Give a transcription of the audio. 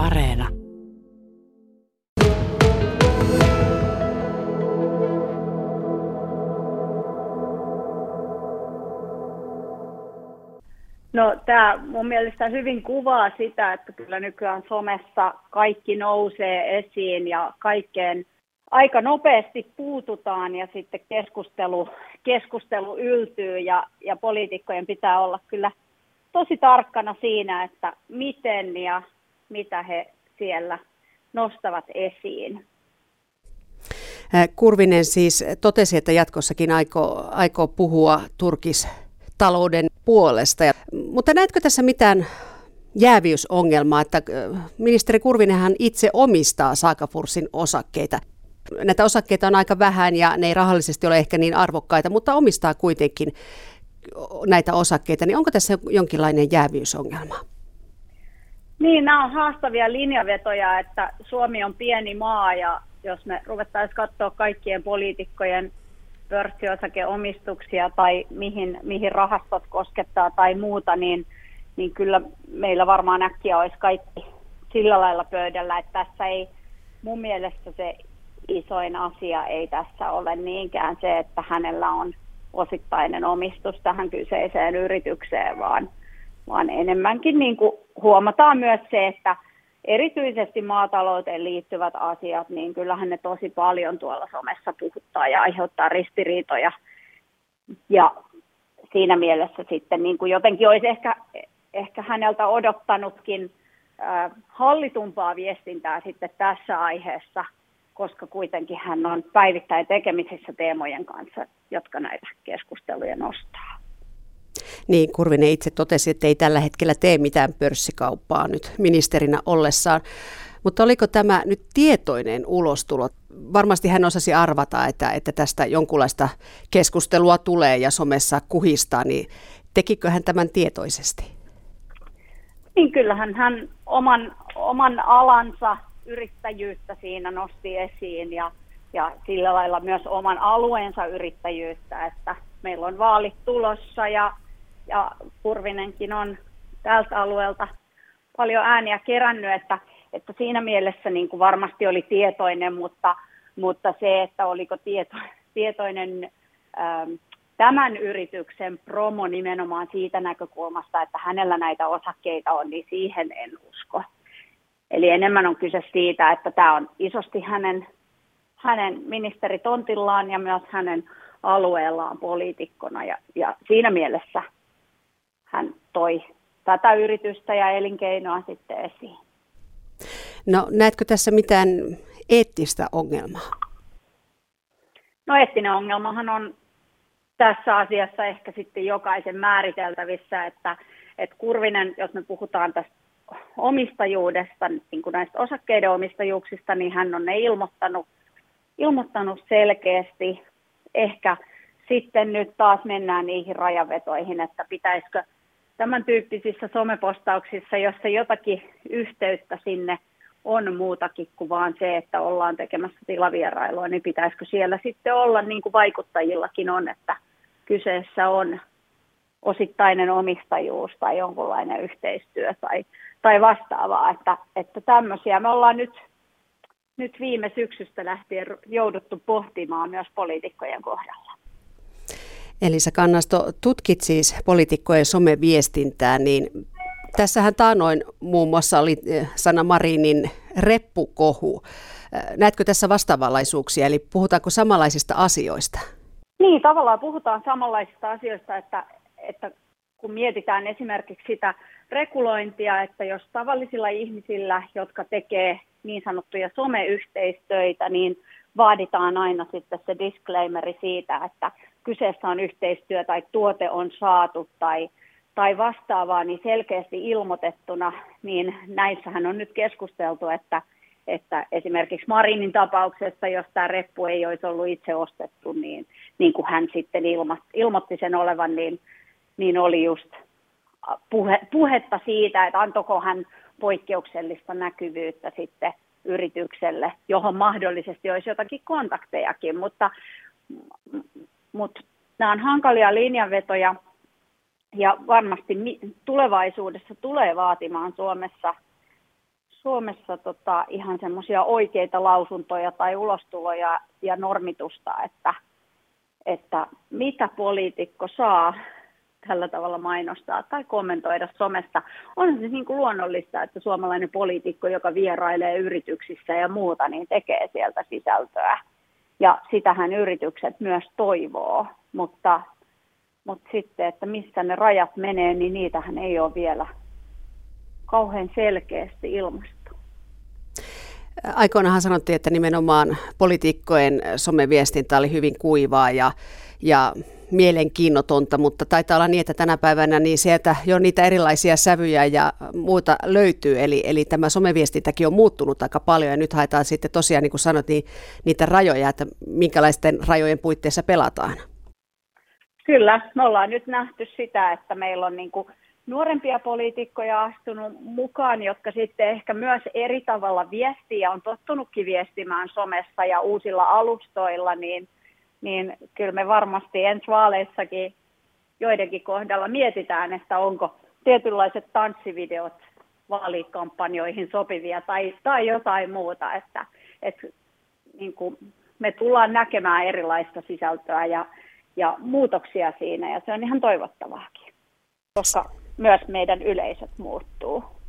Areena. No tämä mun mielestä hyvin kuvaa sitä, että kyllä nykyään somessa kaikki nousee esiin ja kaikkeen aika nopeasti puututaan ja sitten keskustelu, keskustelu yltyy ja, ja poliitikkojen pitää olla kyllä tosi tarkkana siinä, että miten ja mitä he siellä nostavat esiin. Kurvinen siis totesi, että jatkossakin aikoo, aikoo puhua turkistalouden puolesta. Mutta näetkö tässä mitään jääviysongelmaa, että ministeri Kurvinenhan itse omistaa Saakafursin osakkeita. Näitä osakkeita on aika vähän ja ne ei rahallisesti ole ehkä niin arvokkaita, mutta omistaa kuitenkin näitä osakkeita, niin onko tässä jonkinlainen jäävyysongelma? Niin, nämä on haastavia linjavetoja, että Suomi on pieni maa ja jos me ruvettaisiin katsoa kaikkien poliitikkojen pörssiosakeomistuksia tai mihin, mihin rahastot koskettaa tai muuta, niin, niin kyllä meillä varmaan äkkiä olisi kaikki sillä lailla pöydällä, että tässä ei mun mielestä se isoin asia ei tässä ole niinkään se, että hänellä on osittainen omistus tähän kyseiseen yritykseen, vaan, vaan enemmänkin niin kuin huomataan myös se, että erityisesti maatalouteen liittyvät asiat, niin kyllähän ne tosi paljon tuolla somessa puhuttaa ja aiheuttaa ristiriitoja. Ja siinä mielessä sitten niin kuin jotenkin olisi ehkä, ehkä häneltä odottanutkin äh, hallitumpaa viestintää sitten tässä aiheessa – koska kuitenkin hän on päivittäin tekemisissä teemojen kanssa, jotka näitä keskusteluja nostaa. Niin, Kurvinen itse totesi, että ei tällä hetkellä tee mitään pörssikauppaa nyt ministerinä ollessaan. Mutta oliko tämä nyt tietoinen ulostulo? Varmasti hän osasi arvata, että, että tästä jonkunlaista keskustelua tulee ja somessa kuhistaa, niin tekikö hän tämän tietoisesti? Niin kyllähän hän oman, oman alansa yrittäjyyttä siinä nosti esiin ja, ja sillä lailla myös oman alueensa yrittäjyyttä, että meillä on vaalit tulossa ja, ja Kurvinenkin on tältä alueelta paljon ääniä kerännyt, että, että siinä mielessä niin kuin varmasti oli tietoinen, mutta, mutta se, että oliko tieto, tietoinen ähm, tämän yrityksen promo nimenomaan siitä näkökulmasta, että hänellä näitä osakkeita on, niin siihen en usko. Eli enemmän on kyse siitä, että tämä on isosti hänen, hänen ministeritontillaan ja myös hänen alueellaan poliitikkona. Ja, ja siinä mielessä hän toi tätä yritystä ja elinkeinoa sitten esiin. No näetkö tässä mitään eettistä ongelmaa? No eettinen ongelmahan on tässä asiassa ehkä sitten jokaisen määriteltävissä, että, että Kurvinen, jos me puhutaan tästä omistajuudesta, niin kuin näistä osakkeiden omistajuuksista, niin hän on ne ilmoittanut, ilmoittanut selkeästi. Ehkä sitten nyt taas mennään niihin rajavetoihin, että pitäisikö tämän tyyppisissä somepostauksissa, jossa jotakin yhteyttä sinne on muutakin kuin vaan se, että ollaan tekemässä tilavierailua, niin pitäisikö siellä sitten olla, niin kuin vaikuttajillakin on, että kyseessä on osittainen omistajuus tai jonkunlainen yhteistyö tai tai vastaavaa, että, että tämmöisiä me ollaan nyt, nyt viime syksystä lähtien jouduttu pohtimaan myös poliitikkojen kohdalla. Elisa Kannasto, tutkit siis poliitikkojen someviestintää, niin tässähän taanoin muun muassa oli eh, Sanna Marinin reppukohu. Eh, näetkö tässä vastaavanlaisuuksia, eli puhutaanko samanlaisista asioista? Niin, tavallaan puhutaan samanlaisista asioista, että, että kun mietitään esimerkiksi sitä regulointia, että jos tavallisilla ihmisillä, jotka tekee niin sanottuja someyhteistöitä, niin vaaditaan aina sitten se disclaimeri siitä, että kyseessä on yhteistyö tai tuote on saatu tai, tai vastaavaa, niin selkeästi ilmoitettuna, niin näissähän on nyt keskusteltu, että, että esimerkiksi Marinin tapauksessa, jos tämä reppu ei olisi ollut itse ostettu, niin, niin kuin hän sitten ilmoitti sen olevan, niin, niin oli just puhe, puhetta siitä, että antoiko hän poikkeuksellista näkyvyyttä sitten yritykselle, johon mahdollisesti olisi jotakin kontaktejakin, mutta, mutta nämä on hankalia linjanvetoja ja varmasti tulevaisuudessa tulee vaatimaan Suomessa, Suomessa tota, ihan semmoisia oikeita lausuntoja tai ulostuloja ja normitusta, että, että mitä poliitikko saa tällä tavalla mainostaa tai kommentoida somesta. On se niin kuin luonnollista, että suomalainen poliitikko, joka vierailee yrityksissä ja muuta, niin tekee sieltä sisältöä. Ja sitähän yritykset myös toivoo, mutta, mutta sitten, että missä ne rajat menee, niin niitähän ei ole vielä kauhean selkeästi ilmastu. Aikoinaanhan sanottiin, että nimenomaan poliitikkojen someviestintä oli hyvin kuivaa ja, ja mielenkiinnotonta, mutta taitaa olla niin, että tänä päivänä niin sieltä jo niitä erilaisia sävyjä ja muuta löytyy, eli, eli tämä someviestintäkin on muuttunut aika paljon ja nyt haetaan sitten tosiaan, niin kuin sanoit, niin, niitä rajoja, että minkälaisten rajojen puitteissa pelataan. Kyllä, me ollaan nyt nähty sitä, että meillä on niin kuin nuorempia poliitikkoja astunut mukaan, jotka sitten ehkä myös eri tavalla viestii ja on tottunutkin viestimään somessa ja uusilla alustoilla, niin, niin kyllä me varmasti ensi vaaleissakin joidenkin kohdalla mietitään, että onko tietynlaiset tanssivideot vaalikampanjoihin sopivia tai, tai jotain muuta, että, että niin kuin me tullaan näkemään erilaista sisältöä ja, ja muutoksia siinä ja se on ihan toivottavaakin, koska myös meidän yleisöt muuttuu.